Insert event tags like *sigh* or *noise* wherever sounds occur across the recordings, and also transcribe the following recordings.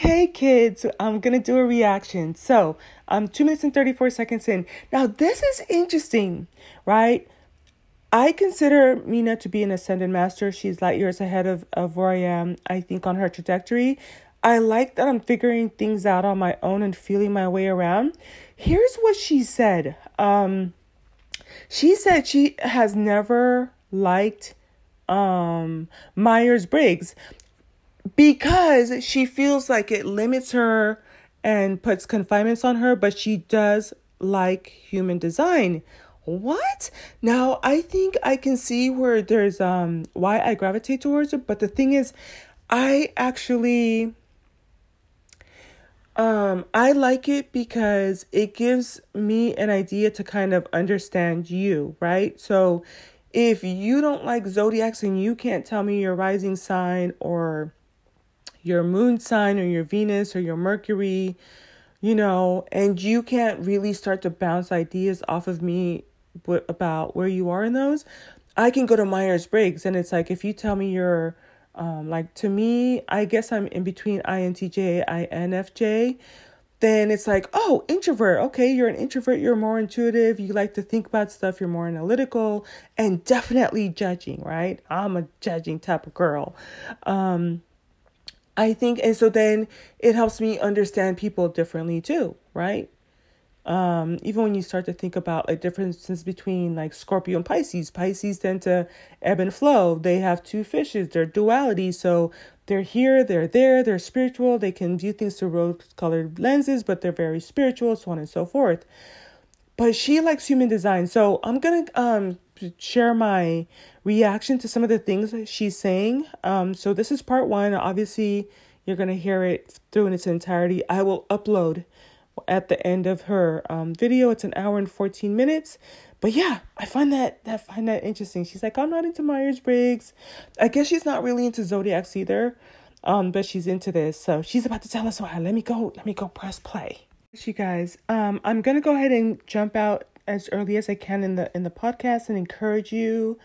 Hey kids, I'm gonna do a reaction. So I'm two minutes and 34 seconds in. Now, this is interesting, right? I consider Mina to be an ascended master. She's light years ahead of, of where I am, I think, on her trajectory. I like that I'm figuring things out on my own and feeling my way around. Here's what she said. Um, she said she has never liked um, Myers Briggs because she feels like it limits her and puts confinements on her, but she does like human design. What? Now I think I can see where there's um why I gravitate towards it, but the thing is I actually um I like it because it gives me an idea to kind of understand you, right? So if you don't like zodiacs and you can't tell me your rising sign or your moon sign or your Venus or your Mercury, you know, and you can't really start to bounce ideas off of me about where you are in those, I can go to Myers Briggs and it's like if you tell me you're um like to me, I guess I'm in between INTJ, INFJ, then it's like, oh, introvert. Okay, you're an introvert, you're more intuitive, you like to think about stuff, you're more analytical, and definitely judging, right? I'm a judging type of girl. Um I think, and so then it helps me understand people differently too, right? Um, even when you start to think about like differences between like Scorpio and Pisces, Pisces tend to ebb and flow. They have two fishes, they're duality. So they're here, they're there, they're spiritual. They can view things through rose colored lenses, but they're very spiritual, so on and so forth. But she likes human design. So I'm going to um, share my reaction to some of the things that she's saying. Um, so this is part one. Obviously, you're going to hear it through in its entirety. I will upload at the end of her um, video. It's an hour and 14 minutes. But yeah, I find that that find that interesting. She's like, I'm not into Myers Briggs. I guess she's not really into zodiacs either. Um, but she's into this. So she's about to tell us why. Let me go, let me go press play. You guys, um, I'm gonna go ahead and jump out as early as I can in the in the podcast and encourage you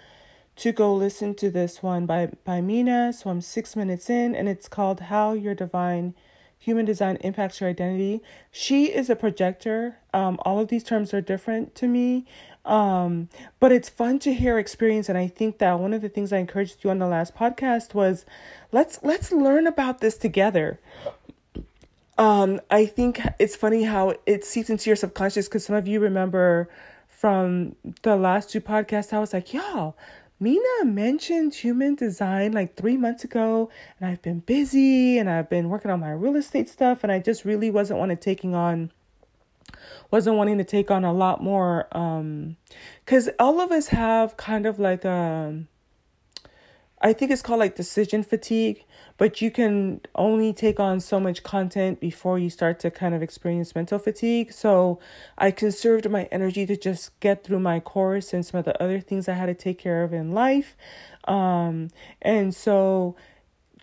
to go listen to this one by by Mina. So I'm six minutes in, and it's called "How Your Divine Human Design Impacts Your Identity." She is a projector. Um, all of these terms are different to me, um, but it's fun to hear experience. And I think that one of the things I encouraged you on the last podcast was, let's let's learn about this together um, I think it's funny how it seeps into your subconscious because some of you remember from the last two podcasts, I was like, y'all, Mina mentioned human design like three months ago, and I've been busy and I've been working on my real estate stuff, and I just really wasn't wanting taking on wasn't wanting to take on a lot more um because all of us have kind of like um, I think it's called like decision fatigue, but you can only take on so much content before you start to kind of experience mental fatigue. So I conserved my energy to just get through my course and some of the other things I had to take care of in life. Um, and so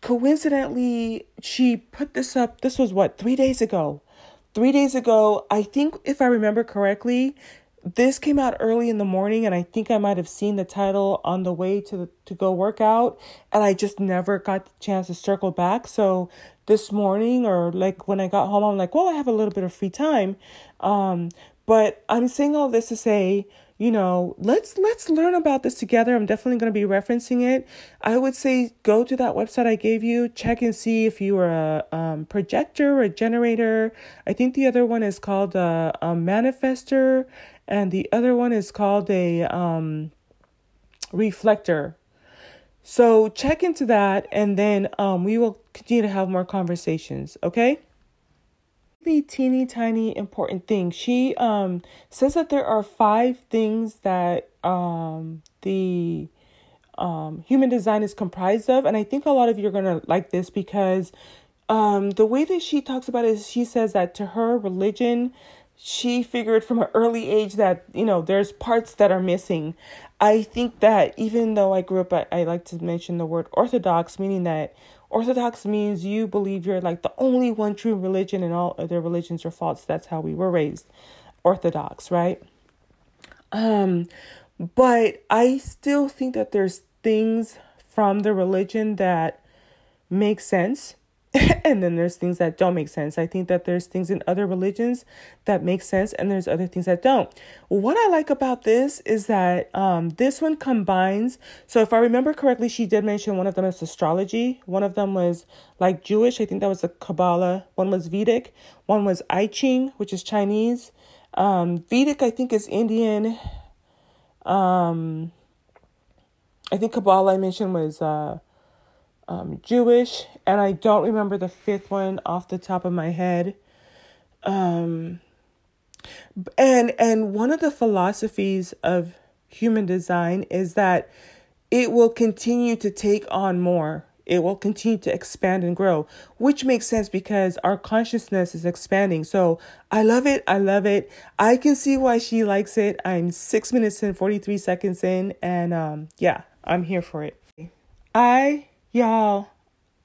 coincidentally, she put this up. This was what, three days ago? Three days ago, I think if I remember correctly, this came out early in the morning and i think i might have seen the title on the way to to go work out and i just never got the chance to circle back. So this morning or like when i got home i'm like well i have a little bit of free time. Um but i'm saying all this to say you know let's let's learn about this together i'm definitely going to be referencing it i would say go to that website i gave you check and see if you are a um, projector or a generator i think the other one is called a, a manifestor and the other one is called a um, reflector. So check into that, and then um, we will continue to have more conversations. Okay. The teeny tiny important thing. She um says that there are five things that um the um human design is comprised of, and I think a lot of you are gonna like this because um the way that she talks about it is she says that to her religion she figured from an early age that you know there's parts that are missing i think that even though i grew up I, I, like to mention the word orthodox meaning that orthodox means you believe you're like the only one true religion and all other religions are false. That's how we were raised. Orthodox right? Um but i still think that there's things from the religion that make sense *laughs* and then there's things that don't make sense. I think that there's things in other religions that make sense, and there's other things that don't. What I like about this is that um, this one combines. So, if I remember correctly, she did mention one of them is astrology, one of them was like Jewish. I think that was the Kabbalah. One was Vedic, one was I Ching, which is Chinese. Um, Vedic, I think, is Indian. Um, I think Kabbalah I mentioned was. Uh, um, Jewish, and I don't remember the fifth one off the top of my head. Um, and and one of the philosophies of human design is that it will continue to take on more. It will continue to expand and grow, which makes sense because our consciousness is expanding. So I love it. I love it. I can see why she likes it. I'm six minutes and 43 seconds in, and um, yeah, I'm here for it. I Y'all,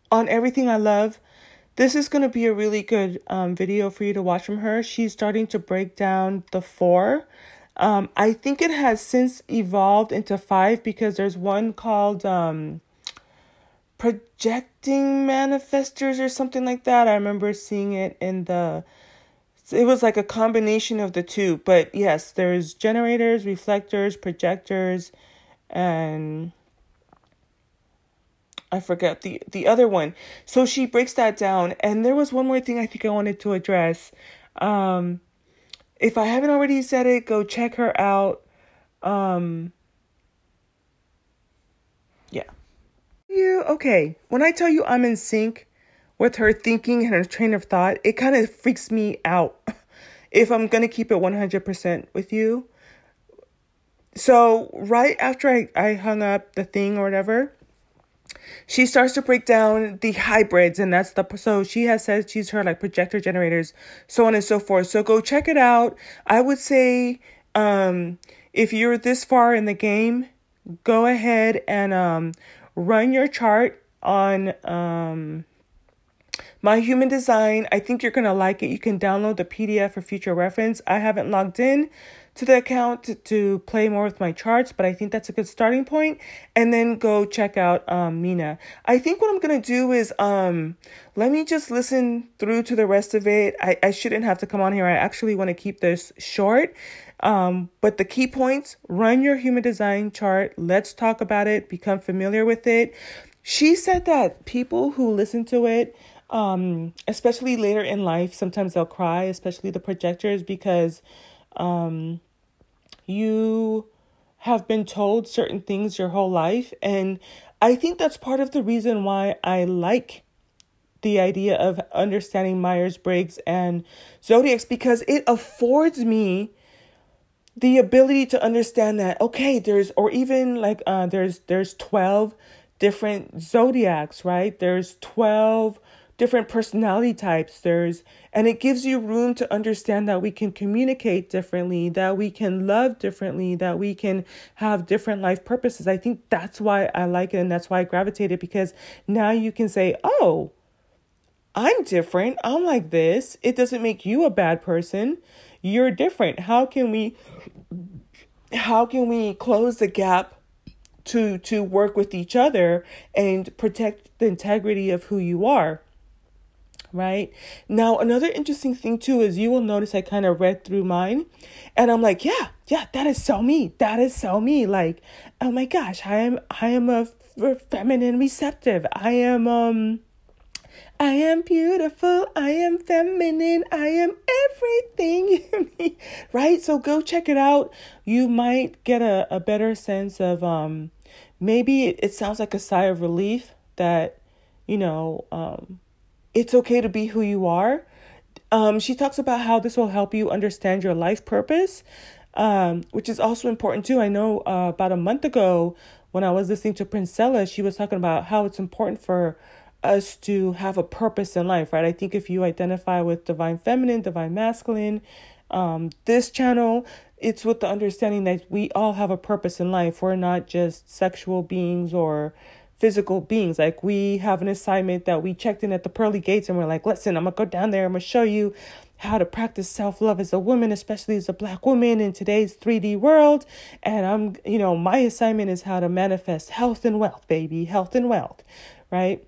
on everything I love, this is going to be a really good um, video for you to watch from her. She's starting to break down the four. Um, I think it has since evolved into five because there's one called um, Projecting Manifestors or something like that. I remember seeing it in the. It was like a combination of the two. But yes, there's generators, reflectors, projectors, and I forget the the other one. So she breaks that down, and there was one more thing I think I wanted to address. Um, if I haven't already said it, go check her out. Um, yeah. You okay? When I tell you I'm in sync with her thinking and her train of thought, it kind of freaks me out. *laughs* if I'm gonna keep it 100% with you. So right after I, I hung up the thing or whatever, she starts to break down the hybrids and that's the so she has said she's heard like projector generators so on and so forth. So go check it out. I would say um if you're this far in the game go ahead and um run your chart on um my human design. I think you're to like it. You can download the pdf for future reference. I haven't logged in to the account to, to play more with my charts, but I think that's a good starting point. And then go check out um, Mina. I think what I'm gonna do is um, let me just listen through to the rest of it. I, I shouldn't have to come on here. I actually want to keep this short. Um, but the key points run your human design chart. Let's talk about it, become familiar with it. She said that people who listen to it, um, especially later in life, sometimes they'll cry, especially the projectors, because um, you have been told certain things your whole life. And I think that's part of the reason why I like the idea of understanding Myers Briggs and zodiacs because it affords me the ability to understand that okay there's or even like uh there's there's 12 different zodiacs right there's 12 different personality types there's and it gives you room to understand that we can communicate differently that we can love differently that we can have different life purposes. I think that's why i like it and that's why i gravitated because now you can say oh i'm different. I'm like this. It doesn't make you a bad person. You're different. How can we how can we close the gap to to work with each other and protect the integrity of who you are right? Now, another interesting thing too is you will notice I kind of read through mine and I'm like, yeah, yeah, that is so me. That is so me. Like, oh my gosh, I am I am a feminine receptive. I am um I am beautiful. I am feminine. I am everything *laughs* you need. Right? So go check it out. You might get a, a better sense of um maybe it, it sounds like a sigh of relief that, you know, um it's okay to be who you are. Um, she talks about how this will help you understand your life purpose, um, which is also important too. I know uh, about a month ago when I was listening to Princella, she was talking about how it's important for us to have a purpose in life, right? I think if you identify with divine feminine, divine masculine, um, this channel, it's with the understanding that we all have a purpose in life. We're not just sexual beings or physical beings. Like we have an assignment that we checked in at the pearly gates and we're like, listen, I'm gonna go down there, I'm gonna show you how to practice self-love as a woman, especially as a black woman in today's 3D world. And I'm, you know, my assignment is how to manifest health and wealth, baby, health and wealth, right?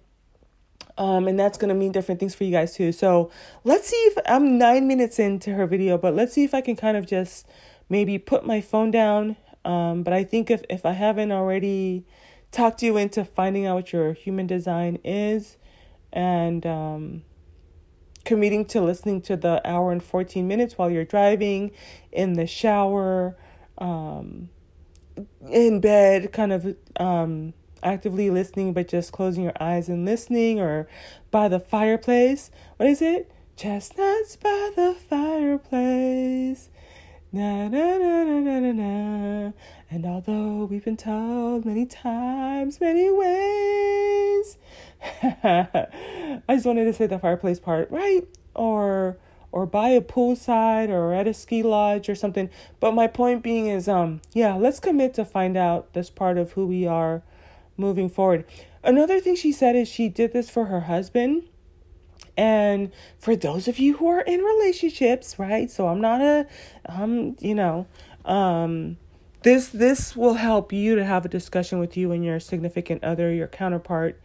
Um, and that's going to mean different things for you guys too. So let's see if I'm nine minutes into her video, but let's see if I can kind of just maybe put my phone down. Um, but I think if, if I haven't already talked you into finding out what your human design is and um, committing to listening to the hour and 14 minutes while you're driving, in the shower, um, in bed, kind of um, actively listening, but just closing your eyes and listening, or by the fireplace. What is it? Chestnuts by the fireplace. Na na na na. And although we've been told many times, many ways, *laughs* I just wanted to say the fireplace part, right? Or or by a poolside or at a ski lodge or something. But my point being is, um, yeah, let's commit to find out this part of who we are moving forward. Another thing she said is she did this for her husband. And for those of you who are in relationships, right? So I'm not a um, you know, um this this will help you to have a discussion with you and your significant other, your counterpart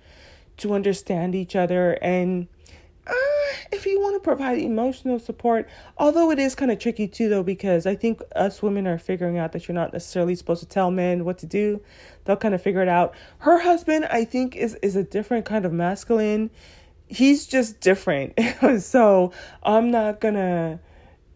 to understand each other and uh, if you want to provide emotional support, although it is kind of tricky too, though, because I think us women are figuring out that you're not necessarily supposed to tell men what to do. They'll kind of figure it out. Her husband, I think, is is a different kind of masculine. He's just different. *laughs* so I'm not gonna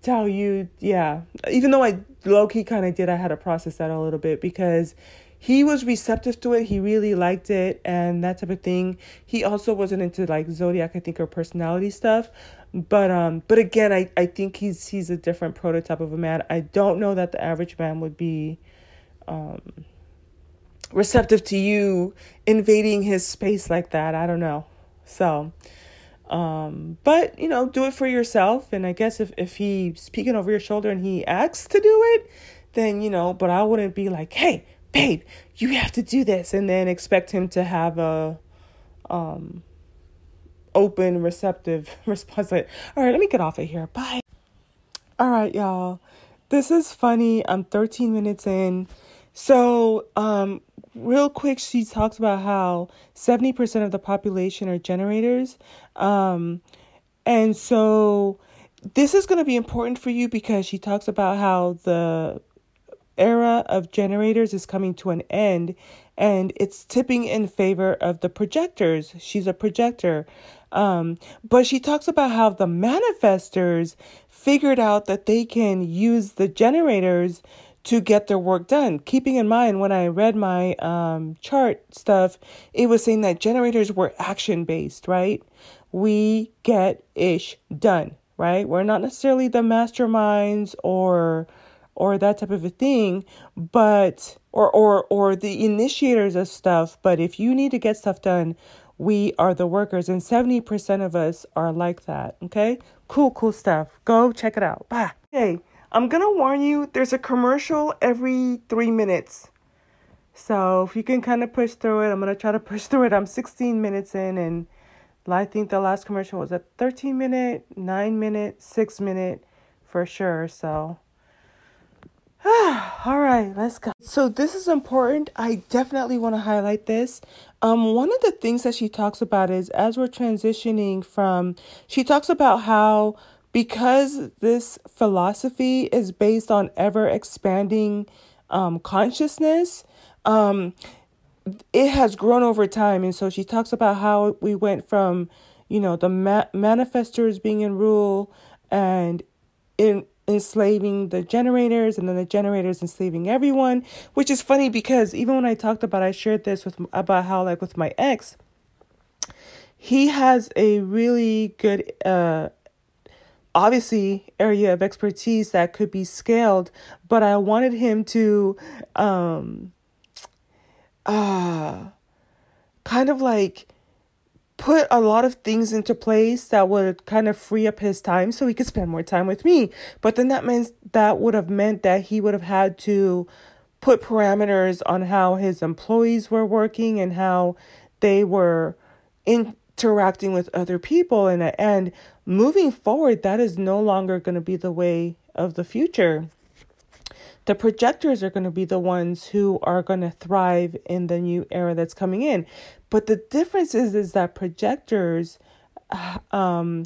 tell you, yeah. Even though I low key kind of did, I had to process that a little bit because he was receptive to it. He really liked it and that type of thing. He also wasn't into like zodiac, I think, or personality stuff. But um, but again, I, I think he's he's a different prototype of a man. I don't know that the average man would be um receptive to you invading his space like that. I don't know. So um, but you know, do it for yourself. And I guess if, if he's peeking over your shoulder and he asks to do it, then you know, but I wouldn't be like, hey, babe, you have to do this, and then expect him to have a um open, receptive *laughs* response. Like, all right, let me get off of here. Bye. All right, y'all. This is funny. I'm 13 minutes in. So, um, real quick, she talks about how 70% of the population are generators. Um, and so this is going to be important for you because she talks about how the era of generators is coming to an end and it's tipping in favor of the projectors. She's a projector. Um, but she talks about how the manifestors figured out that they can use the generators to get their work done. Keeping in mind, when I read my um, chart stuff, it was saying that generators were action based, right? We get ish done, right? We're not necessarily the masterminds or or that type of a thing, but or or or the initiators of stuff, but if you need to get stuff done, we are the workers and 70% of us are like that, okay? Cool, cool stuff. Go check it out. Bye. Hey, I'm going to warn you, there's a commercial every 3 minutes. So, if you can kind of push through it, I'm going to try to push through it. I'm 16 minutes in and I think the last commercial was a 13 minute, 9 minute, 6 minute for sure. So, *sighs* all right, let's go. So this is important. I definitely want to highlight this. Um, one of the things that she talks about is as we're transitioning from, she talks about how because this philosophy is based on ever expanding um, consciousness, um, it has grown over time. And so she talks about how we went from, you know, the ma- manifestors being in rule and in enslaving the generators and then the generators enslaving everyone which is funny because even when i talked about i shared this with about how like with my ex he has a really good uh obviously area of expertise that could be scaled but i wanted him to um uh kind of like put a lot of things into place that would kind of free up his time so he could spend more time with me. But then that means that would have meant that he would have had to put parameters on how his employees were working and how they were interacting with other people and and moving forward that is no longer going to be the way of the future the projectors are going to be the ones who are going to thrive in the new era that's coming in. But the difference is is that projectors um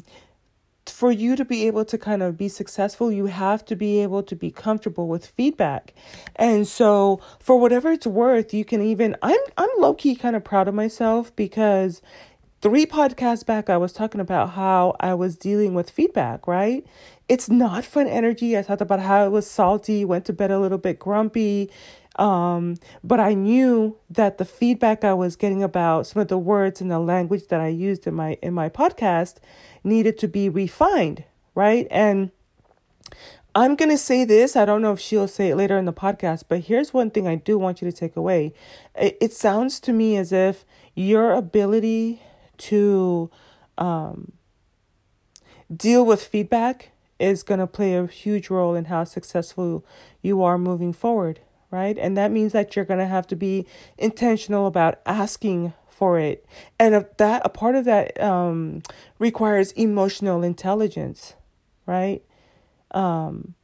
for you to be able to kind of be successful, you have to be able to be comfortable with feedback. And so for whatever it's worth, you can even I'm I'm low key kind of proud of myself because three podcasts back I was talking about how I was dealing with feedback, right? It's not fun energy. I talked about how it was salty, went to bed a little bit grumpy. Um, but I knew that the feedback I was getting about some of the words and the language that I used in my in my podcast needed to be refined, right? And I'm going to say this. I don't know if she'll say it later in the podcast, but here's one thing I do want you to take away. It, it sounds to me as if your ability to um, deal with feedback is going to play a huge role in how successful you are moving forward, right? And that means that you're going to have to be intentional about asking for it. And that a part of that um, requires emotional intelligence, right? Um,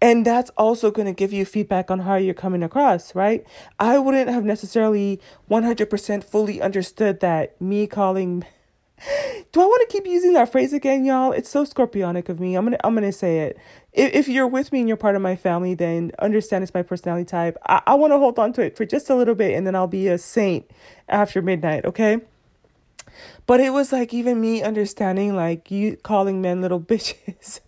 and that's also going to give you feedback on how you're coming across, right? I wouldn't have necessarily 100% fully understood that me calling *laughs* do I want to keep using that phrase again, y'all? It's so scorpionic of me. I'm gonna I'm gonna say it. If, if you're with me and you're part of my family, then understand it's my personality type. I, I want to hold on to it for just a little bit, and then I'll be a saint after midnight. Okay. But it was like even me understanding like you calling men little *laughs* bitches.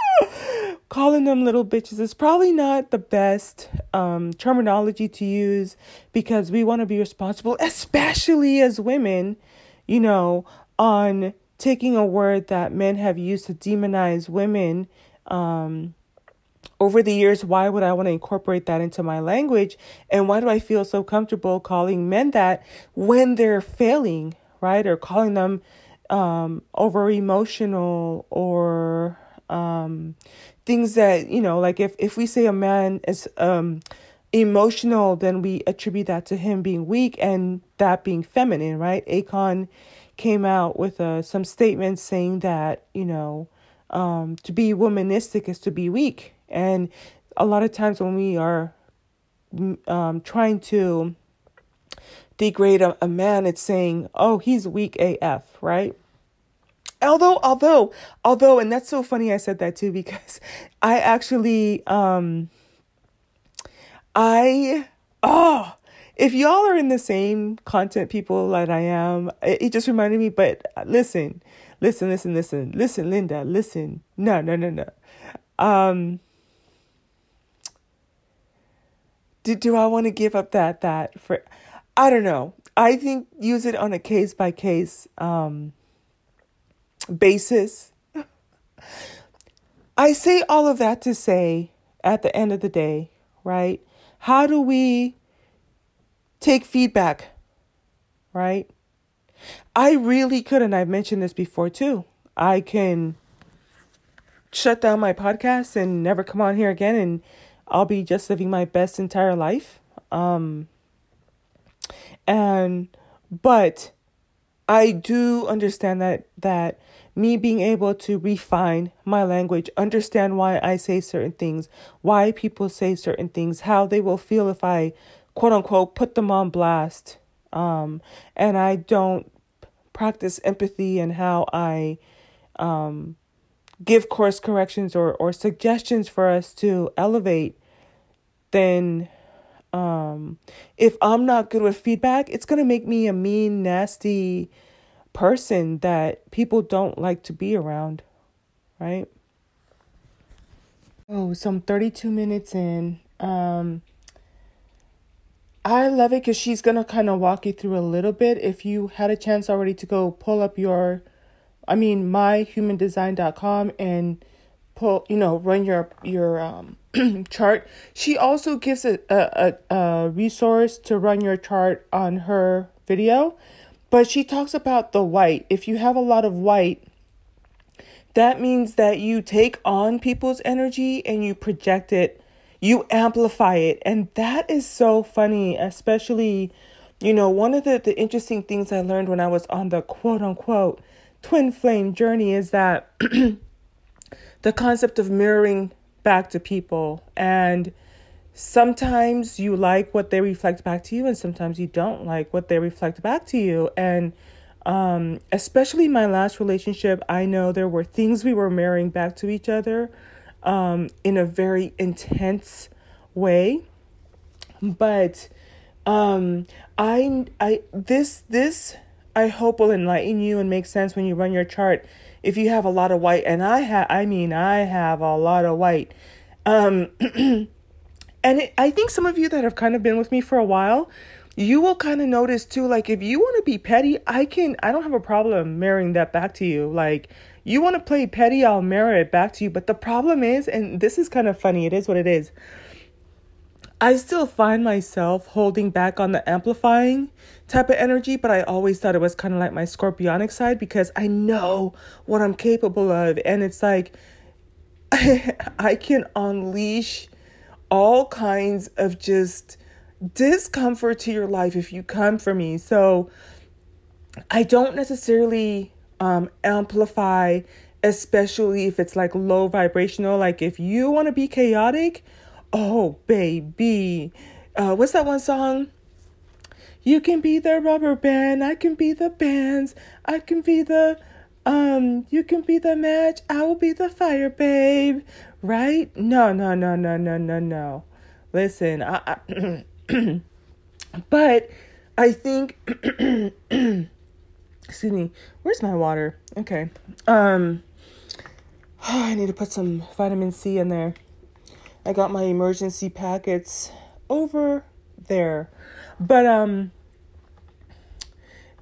*laughs* calling them little bitches is probably not the best um, terminology to use because we want to be responsible, especially as women you know, on taking a word that men have used to demonize women um, over the years. Why would I want to incorporate that into my language? And why do I feel so comfortable calling men that when they're failing, right? Or calling them um, over emotional or um, things that, you know, like if, if we say a man is um, emotional, then we attribute that to him being weak and that being feminine, right? Akon came out with uh, some statements saying that, you know, um, to be womanistic is to be weak. And a lot of times when we are um, trying to degrade a, a man, it's saying, oh, he's weak AF, right? Although although although and that's so funny i said that too because *laughs* i actually um I oh if y'all are in the same content people that I am, it, it just reminded me. But listen, listen, listen, listen, listen, Linda, listen. No, no, no, no. Um, do do I want to give up that that for? I don't know. I think use it on a case by case um basis. I say all of that to say, at the end of the day, right? How do we take feedback? Right? I really could, and I've mentioned this before too. I can shut down my podcast and never come on here again, and I'll be just living my best entire life. Um, and but I do understand that that me being able to refine my language, understand why I say certain things, why people say certain things, how they will feel if I quote unquote put them on blast. Um, and I don't practice empathy and how I um, give course corrections or, or suggestions for us to elevate, then um, if I'm not good with feedback, it's going to make me a mean, nasty, person that people don't like to be around, right? Oh, so I'm 32 minutes in. Um, I love it because she's gonna kind of walk you through a little bit. If you had a chance already to go pull up your, I mean, myhumandesign.com and pull, you know, run your your um *clears throat* chart. She also gives a, a a resource to run your chart on her video. But she talks about the white. If you have a lot of white, that means that you take on people's energy and you project it, you amplify it. And that is so funny, especially, you know, one of the, the interesting things I learned when I was on the quote unquote twin flame journey is that *clears throat* the concept of mirroring back to people. And sometimes you like what they reflect back to you and sometimes you don't like what they reflect back to you. And um, especially my last relationship i know there were things we were marrying back to each other um, in a very intense way. But um, i i this this i hope will enlighten you and make sense when you run your chart if you have a lot of white and i have i mean i have a lot of white. Um *clears throat* and it, i think some of you that have kind of been with me for a while you will kind of notice too like if you want to be petty i can i don't have a problem marrying that back to you. Like you want to play petty i'll marry it back to you. But the problem is and this is kind of funny it is what it is I still find myself holding back on the amplifying type of energy, but I always thought it was kind of like my scorpionic side because I know what I'm capable of. And it's like *laughs* I, can unleash all kinds of just discomfort to your life if you come for me. So I don't necessarily um, amplify, especially if it's like low vibrational. Like if you want to be chaotic, Oh, baby. Uh, what's that one song? You can be the rubber band, I can be the bands, I can be the um, you can be the match, I will be the fire, babe. Right? No, no, no, no, no, no, no. Listen, I, I *clears throat* but I think *clears throat* excuse me, where's my water? Okay. Um oh, *sighs* I need to put some vitamin C in there. I got my emergency packets over there. But um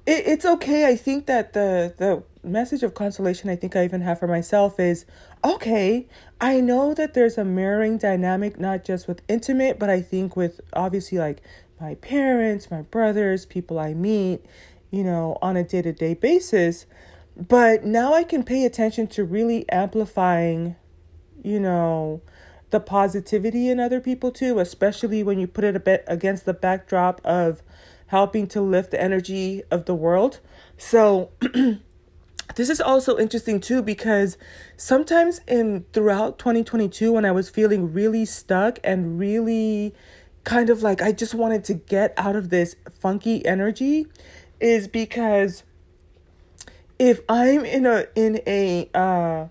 it, it's okay. I think that the the message of consolation I think I even have for myself is okay, I know that there's a mirroring dynamic not just with intimate, but I think with obviously like my parents, my brothers, people I meet, you know, on a day-to-day basis. But now I can pay attention to really amplifying, you know, the positivity in other people too, especially when you put it a bit against the backdrop of helping to lift the energy of the world. So *clears throat* this is also interesting too because sometimes in throughout 2022 when I was feeling really stuck and really kind of like I just wanted to get out of this funky energy is because if I'm in a in a uh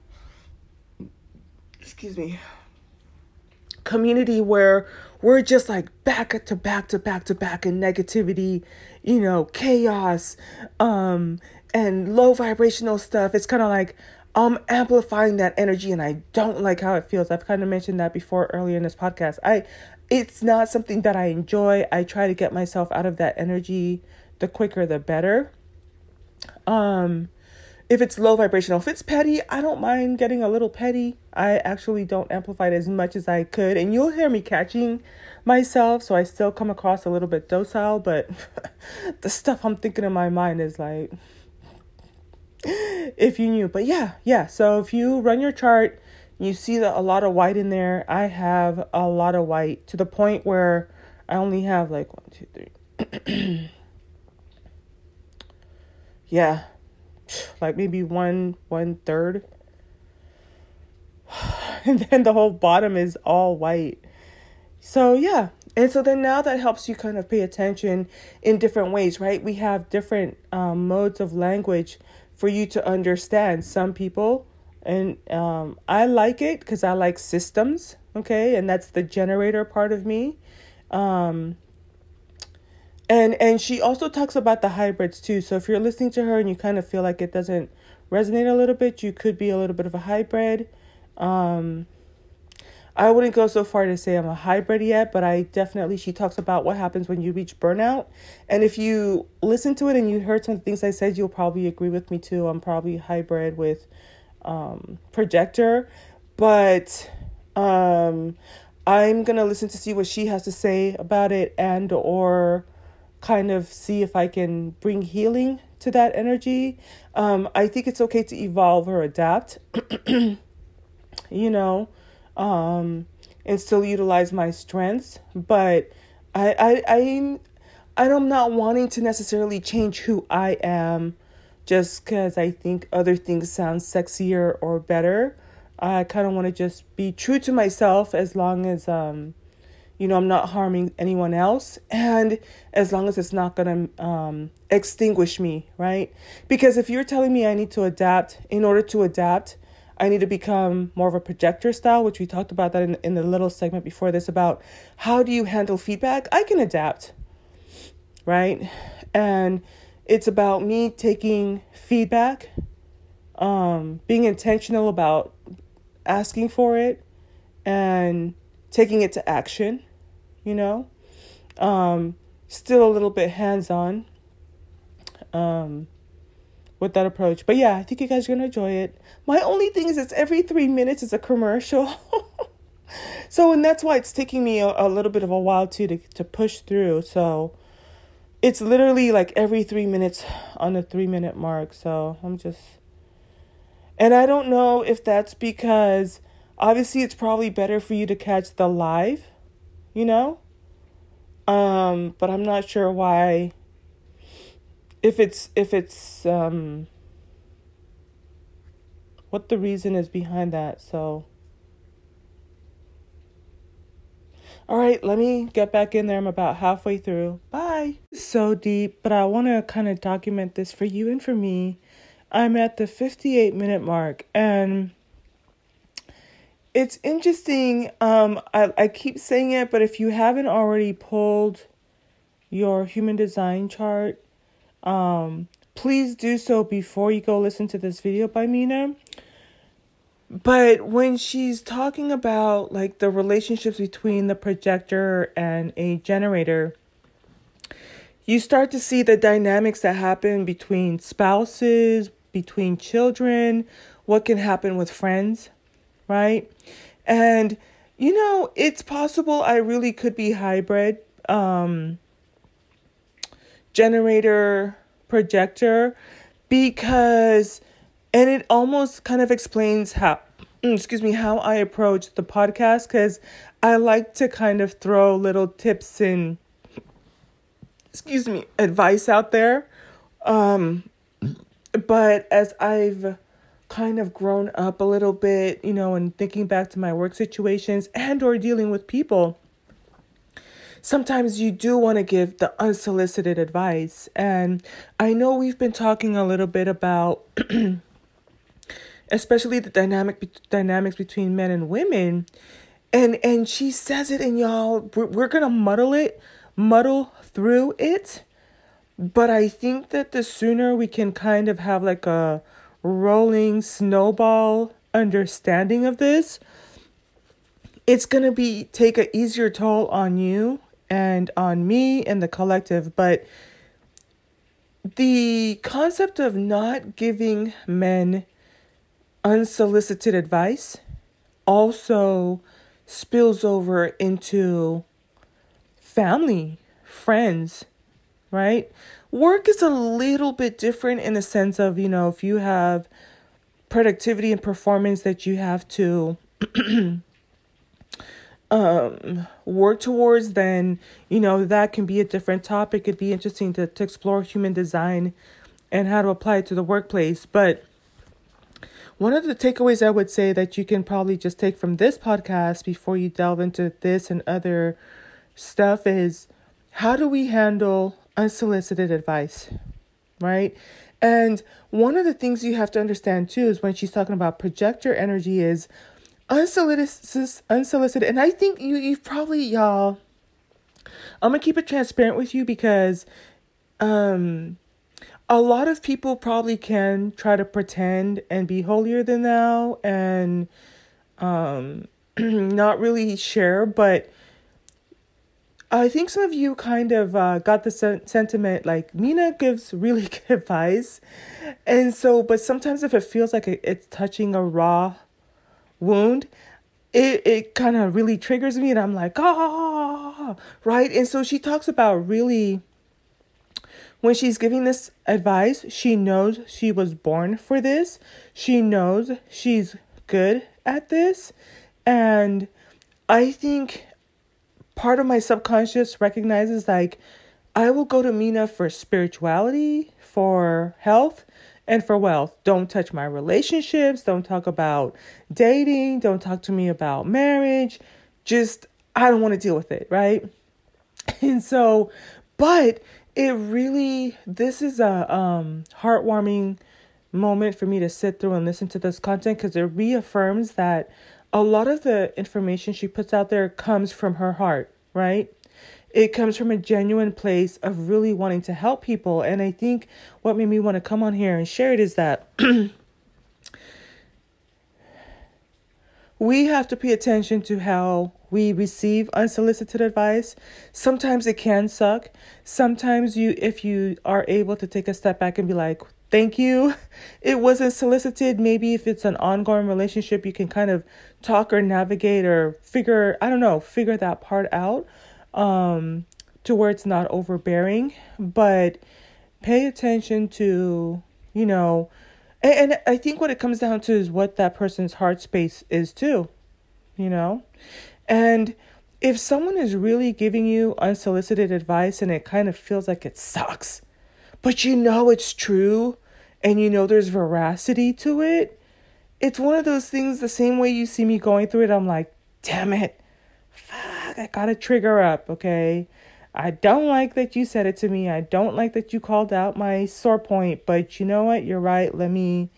excuse me community where we're just like back to back to back to back in negativity, you know, chaos, um, and low vibrational stuff. It's kind of like I'm amplifying that energy and I don't like how it feels. I've kind of mentioned that before earlier in this podcast. I it's not something that I enjoy. I try to get myself out of that energy the quicker the better. Um if it's low vibrational, if it's petty, I don't mind getting a little petty. I actually don't amplify it as much as I could. And you'll hear me catching myself, so I still come across a little bit docile, but *laughs* the stuff I'm thinking in my mind is like, if you knew. But yeah, yeah. So if you run your chart, you see that a lot of white in there. I have a lot of white to the point where I only have like one, two, three. *clears throat* yeah, like maybe one one third. *sighs* And then the whole bottom is all white. So yeah. And so then now that helps you kind of pay attention in different ways right? We have different um, modes of language for you to understand some people. And um, i like it because i like systems okay? And that's the generator part of me. Um, and and she also talks about the hybrids too. So if you're listening to her and you kind of feel like it doesn't resonate a little bit you could be a little bit of a hybrid. Um i wouldn't go so far to say i'm a hybrid yet but i definitely she talks about what happens when you reach burnout. And if you listen to it and you heard some things i said you'll probably agree with me too. I'm probably hybrid with um projector. But um i'm gonna listen to see what she has to say about it and or kind of see if I can bring healing to that energy. Um, I think it's okay to evolve or adapt, *clears throat* you know, um, and still utilize my strengths. But I, I, I'm, I'm not wanting to necessarily change who I am just because I think other things sound sexier or better. I kind of want to just be true to myself as long as um you know I'm not harming anyone else and as long as it's not going to um extinguish me, right? Because if you're telling me I need to adapt in order to adapt, I need to become more of a projector style, which we talked about that in, in the little segment before this about how do you handle feedback? I can adapt, right? And it's about me taking feedback, um, being intentional about asking for it, and taking it to action, you know? Um, still a little bit hands on um, with that approach. But yeah, I think you guys are going to enjoy it. My only thing is it's every three minutes is a commercial. *laughs* so, and that's why it's taking me a, a little bit of a while too to, to push through. So, it's literally like every three minutes on the three minute mark. So, I'm just. And I don't know if that's because obviously it's probably better for you to catch the live, you know? Um, but I'm not sure why if it's if it's um what the reason is behind that. So, all right, let me get back in there. I'm about halfway through. Bye. So deep, but I want to kind of document this for you and for me. I'm at the 58 minute mark and it's interesting. Um, I, I keep saying it, but if you haven't already pulled your human design chart, um, please do so before you go listen to this video by Mina. But when she's talking about like the relationships between the projector and a generator, you start to see the dynamics that happen between spouses, between children, what can happen with friends, right? And you know, it's possible I really could be hybrid um generator projector because and it almost kind of explains how mm, excuse me how I approach the podcast cuz I like to kind of throw little tips and excuse me advice out there um but as I've kind of grown up a little bit, you know, and thinking back to my work situations and or dealing with people, sometimes you do want to give the unsolicited advice. And I know we've been talking a little bit about *clears throat* especially the dynamic dynamics between men and women and and she says it and y'all we're, we're gonna muddle it muddle through it but i think that the sooner we can kind of have like a rolling snowball understanding of this it's gonna be take a easier toll on you and on me and the collective but the concept of not giving men unsolicited advice also spills over into family, friends, right? Work is a little bit different in the sense of, you know, if you have productivity and performance that you have to *clears throat* um work towards then you know that can be a different topic. It'd be interesting to, to explore human design and how to apply it to the workplace. But one of the takeaways I would say that you can probably just take from this podcast before you delve into this and other stuff is how do we handle unsolicited advice? Right? And one of the things you have to understand too is when she's talking about projector energy is unsolicited unsolicited and I think you you've probably y'all I'm to keep it transparent with you because um a lot of people probably can try to pretend and be holier than thou and um, *clears throat* not really share, but I think some of you kind of uh, got the sen- sentiment like Mina gives really *laughs* good advice. And so, but sometimes if it feels like it's touching a raw wound, it, it kind of really triggers me and I'm like, ah, right? And so she talks about really when she's giving this advice, she knows she was born for this. She knows she's good at this. And I think part of my subconscious recognizes like I will go to Mina for spirituality, for health, and for wealth. Don't touch my relationships. Don't talk about dating. Don't talk to me about marriage. Just, I don't want to deal with it, right? *laughs* And so, but it really, this is a um, heartwarming moment for me to sit through and listen to this content because it reaffirms that a lot of the information she puts out there comes from her heart, right? It comes from a genuine place of really wanting to help people. And I think what made me want to come on here and share it is that *clears throat* we have to pay attention to how we receive unsolicited advice. Sometimes it can suck. Sometimes you if you are able to take a step back and be like, "Thank you. It wasn't solicited." Maybe if it's an ongoing relationship, you can kind of talk or navigate or figure, I don't know, figure that part out um, to where it's not overbearing, but pay attention to, you know, and, and I think what it comes down to is what that person's heart space is too, you know? And if someone is really giving you unsolicited advice and it kind of feels like it sucks, but you know it's true and you know there's veracity to it, it's one of those things the same way you see me going through it, I'm like, damn it fuck, I gotta trigger up, okay? I don't like that you said it to me. I don't like that you called out my sore point, but you know what? You're right. Let me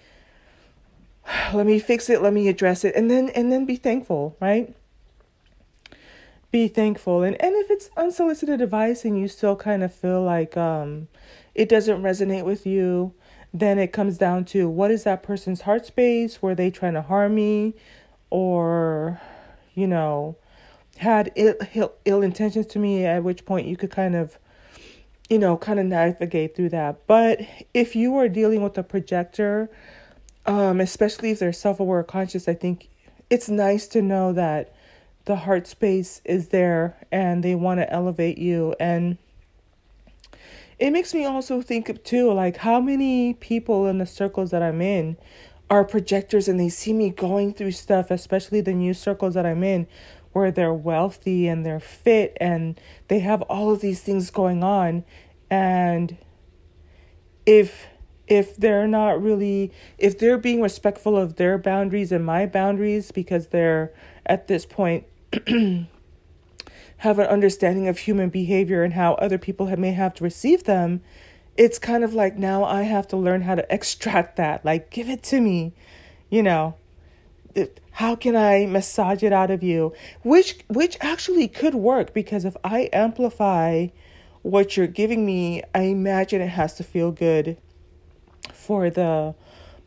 let me fix it. Let me address it. And then and then be thankful, right? Be thankful. And and if it's unsolicited advice and you still kind of feel like um it doesn't resonate with you, then it comes down to what is that person's heart space? Were they trying to harm me? Or, you know, had Ill, Ill, Ill intentions to me, at which point you could kind of, you know, kind of navigate through that. But if you are dealing with a projector, um, especially if they're self aware conscious, I think it's nice to know that the heart space is there and they want to elevate you. And it makes me also think of too, like how many people in the circles that I'm in are projectors and they see me going through stuff, especially the new circles that I'm in, where they're wealthy and they're fit and they have all of these things going on. And if if they're not really if they're being respectful of their boundaries and my boundaries because they're at this point *clears throat* have an understanding of human behavior and how other people have, may have to receive them it's kind of like now i have to learn how to extract that like give it to me you know how can I massage it out of you? Which which actually could work because if I amplify what you're giving me, I imagine it has to feel good for the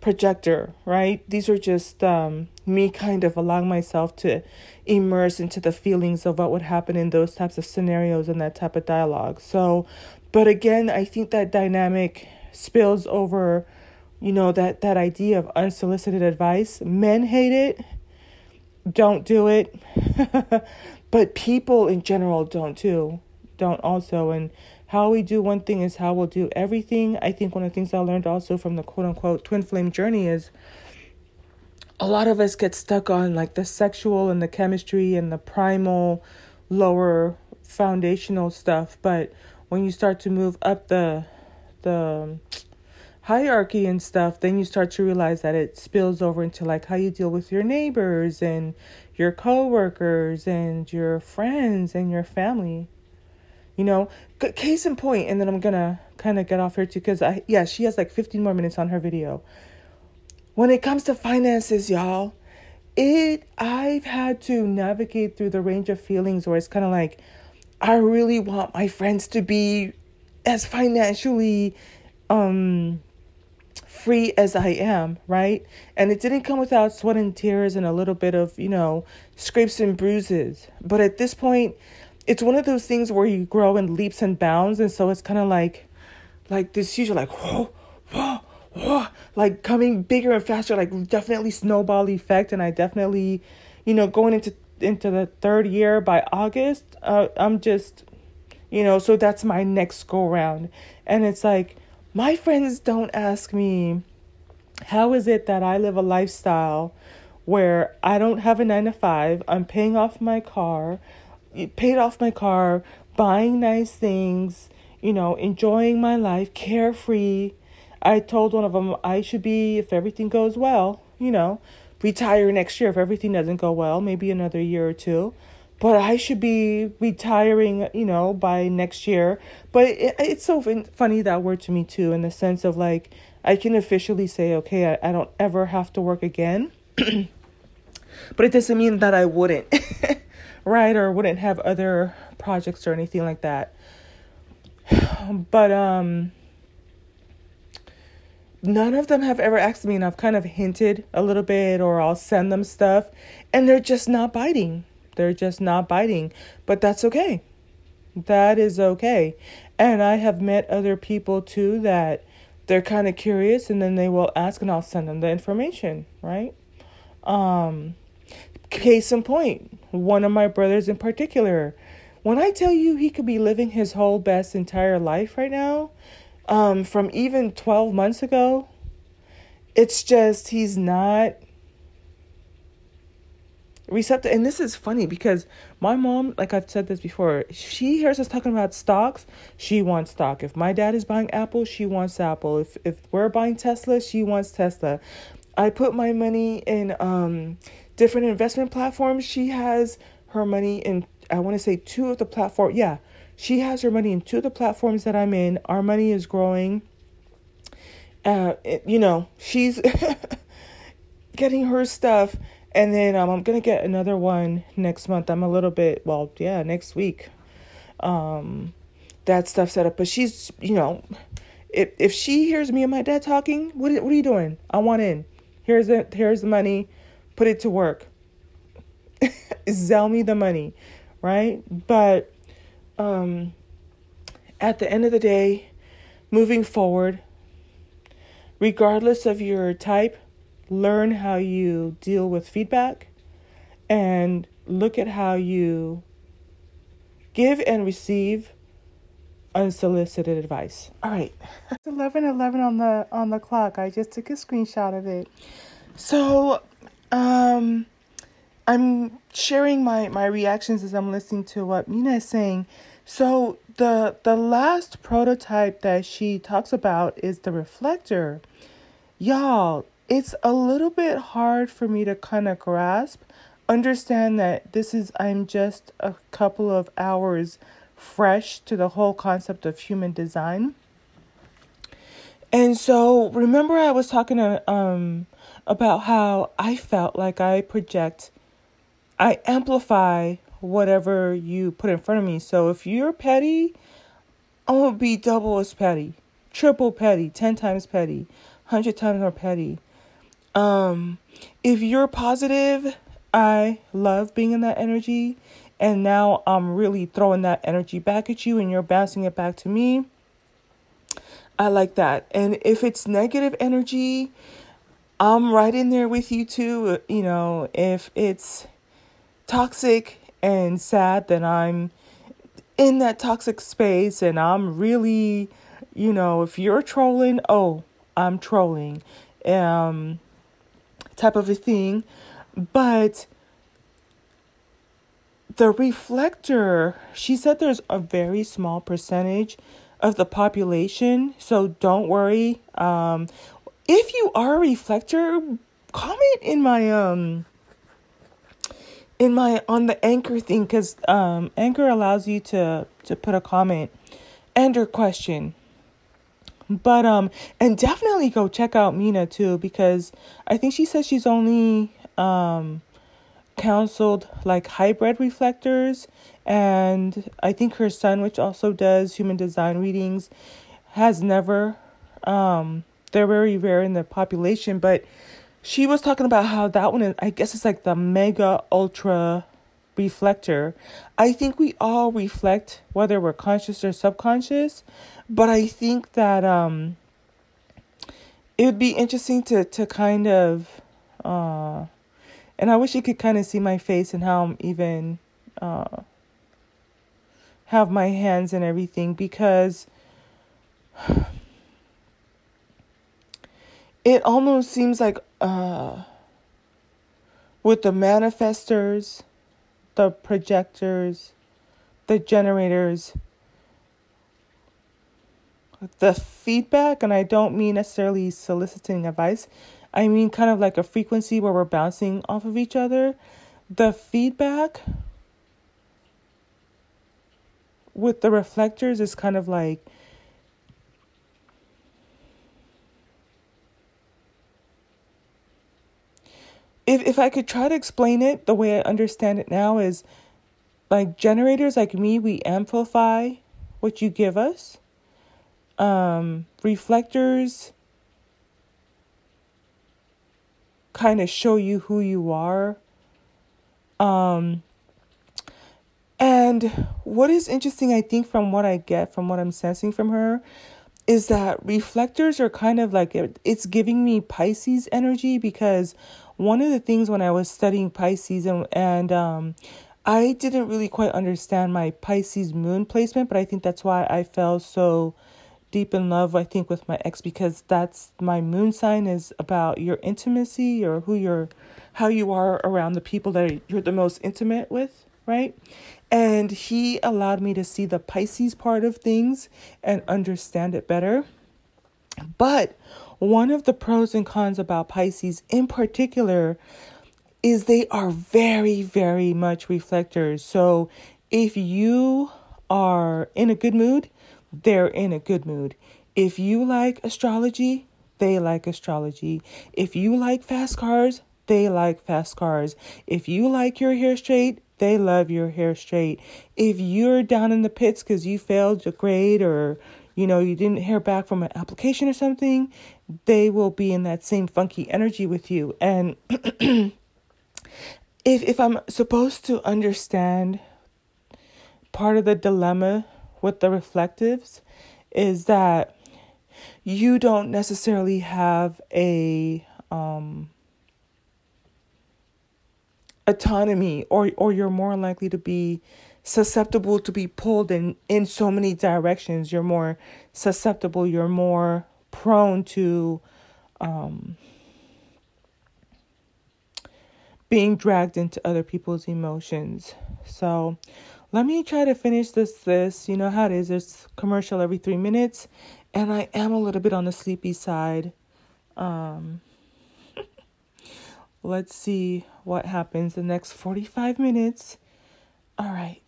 projector, right? These are just um, me kind of allowing myself to immerse into the feelings of what would happen in those types of scenarios and that type of dialogue. So, but again, I think that dynamic spills over you know that that idea of unsolicited advice. Men hate it don't do it *laughs* but people in general don't too don't also. And how we do one thing is how we'll do everything. I think one of the things i learned also from the quote unquote twin flame journey is a lot of us get stuck on like the sexual and the chemistry and the primal lower foundational stuff but when you start to move up the the hierarchy and stuff, then you start to realize that it spills over into like how you deal with your neighbors and your coworkers and your friends and your family. You know, case in point, and then I'm gonna kind of get off here too, because I yeah, she has like 15 more minutes on her video. When it comes to finances, y'all, it I've had to navigate through the range of feelings where it's kind of like I really want my friends to be as financially um free as I am, right? And it didn't come without sweat and tears and a little bit of, you know, scrapes and bruises. But at this point, it's one of those things where you grow in leaps and bounds. And so it's kind of like, like this huge, like, *gasps* whoa, whoa, whoa, like coming bigger and faster, like definitely snowball effect. And I definitely, you know, going into, into the third year by August, uh, I'm just, you know, so that's my next go round. And it's like, my friends don't ask me, how is it that I live a lifestyle where I don't have a nine to five, I'm paying off my car, paid off my car, buying nice things, you know, enjoying my life, carefree. I told one of them I should be, if everything goes well, you know, retire next year. If everything doesn't go well, maybe another year or two. But I should be retiring, you know, by next year. But it, it's so funny that word to me too, in the sense of like, I can officially say, okay, I, I don't ever have to work again. *clears throat* but it doesn't mean that I wouldn't, *laughs* right? Or wouldn't have other projects or anything like that. *sighs* But, um, none of them have ever asked me, and I've kind of hinted a little bit, or I'll send them stuff, and they're just not biting. They're just not biting. But that's okay. That is okay. And I have met other people too that they're kind of curious and then they will ask and I'll send them the information, right? Um case in point, one of my brothers in particular, when I tell you he could be living his whole best entire life right now, um, from even 12 months ago. It's just he's not receptive. And this is funny because my mom, like I've said this before, she hears us talking about stocks, she wants stock. If my dad is buying Apple, she wants Apple. If if we're buying Tesla, she wants Tesla. I put my money in um different investment platforms. She has her money in I want to say two of the platform. Yeah, she has her money in two of the platforms that I'm in. Our money is growing. Uh, it, you know, she's *laughs* getting her stuff, and then um, I'm gonna get another one next month. I'm a little bit well, yeah, next week. Um, that stuff set up, but she's, you know, if if she hears me and my dad talking, what what are you doing? I want in. Here's the here's the money, put it to work. *laughs* Sell me the money, right? But um, at the end of the day, moving forward, regardless of your type, learn how you deal with feedback and look at how you give and receive unsolicited advice. All right. It's *laughs* 11 11 on the on the clock. I just took a screenshot of it. So, um I'm sharing my my reactions as I'm listening to what Mina is saying. So the the last prototype that she talks about is the reflector. Y'all, it's a little bit hard for me to kind of grasp. Understand that this is I'm just a couple of hours fresh to the whole concept of human design. And so remember I was talking to, um about how I felt like I project I amplify whatever you put in front of me. So if you're petty, I'm gonna be double as petty, triple petty, ten times petty, hundred times more petty. Um, if you're positive, I love being in that energy, and now I'm really throwing that energy back at you, and you're bouncing it back to me. I like that. And if it's negative energy, I'm right in there with you too. You know, if it's toxic and sad that I'm in that toxic space and I'm really, you know, if you're trolling, oh, I'm trolling. Um type of a thing. But the reflector, she said there's a very small percentage of the population, so don't worry. Um if you are a reflector, comment in my um in my on the anchor thing because um anchor allows you to to put a comment and your question. But um and definitely go check out mina too because i think she says she's only um counseled like hybrid reflectors. And i think her son which also does human design readings has never um they're very rare in the population but she was talking about how that one is, I guess it's like the mega ultra reflector. I think we all reflect whether we're conscious or subconscious, but I think that um it would be interesting to to kind of uh and I wish you could kind of see my face and how I'm even uh have my hands and everything because it almost seems like uh, with the manifestors, the projectors, the generators, the feedback, and I don't mean necessarily soliciting advice, I mean kind of like a frequency where we're bouncing off of each other. The feedback with the reflectors is kind of like if if I could try to explain it the way I understand it now is like generators like me we amplify what you give us. Um reflectors kind of show you who you are. Um and what is interesting I think from what I get from what I'm sensing from her is that reflectors are kind of like it's giving me Pisces energy because one of the things when I was studying Pisces and and um I didn't really quite understand my Pisces moon placement, but I think that's why I fell so deep in love I think with my ex because that's my moon sign is about your intimacy or who you're how you are around the people that you're the most intimate with, right? And he allowed me to see the Pisces part of things and understand it better. But one of the pros and cons about Pisces in particular is they are very, very much reflectors. So if you are in a good mood, they're in a good mood. If you like astrology, they like astrology. If you like fast cars, they like fast cars. If you like your hair straight, they love your hair straight. If you're down in the pits because you failed a grade or you know you didn't hear back from an application or something, they will be in that same funky energy with you. And *clears throat* if if I'm supposed to understand part of the dilemma with the reflectives is that you don't necessarily have a um autonomy or or you're more likely to be susceptible to be pulled in in so many directions you're more susceptible you're more prone to um, being dragged into other people's emotions. So let me try to finish this this. You know how it is. There's commercial every three minutes, and I am a little bit on the sleepy side. Um, *laughs* let's see what happens the next 45 minutes. All right.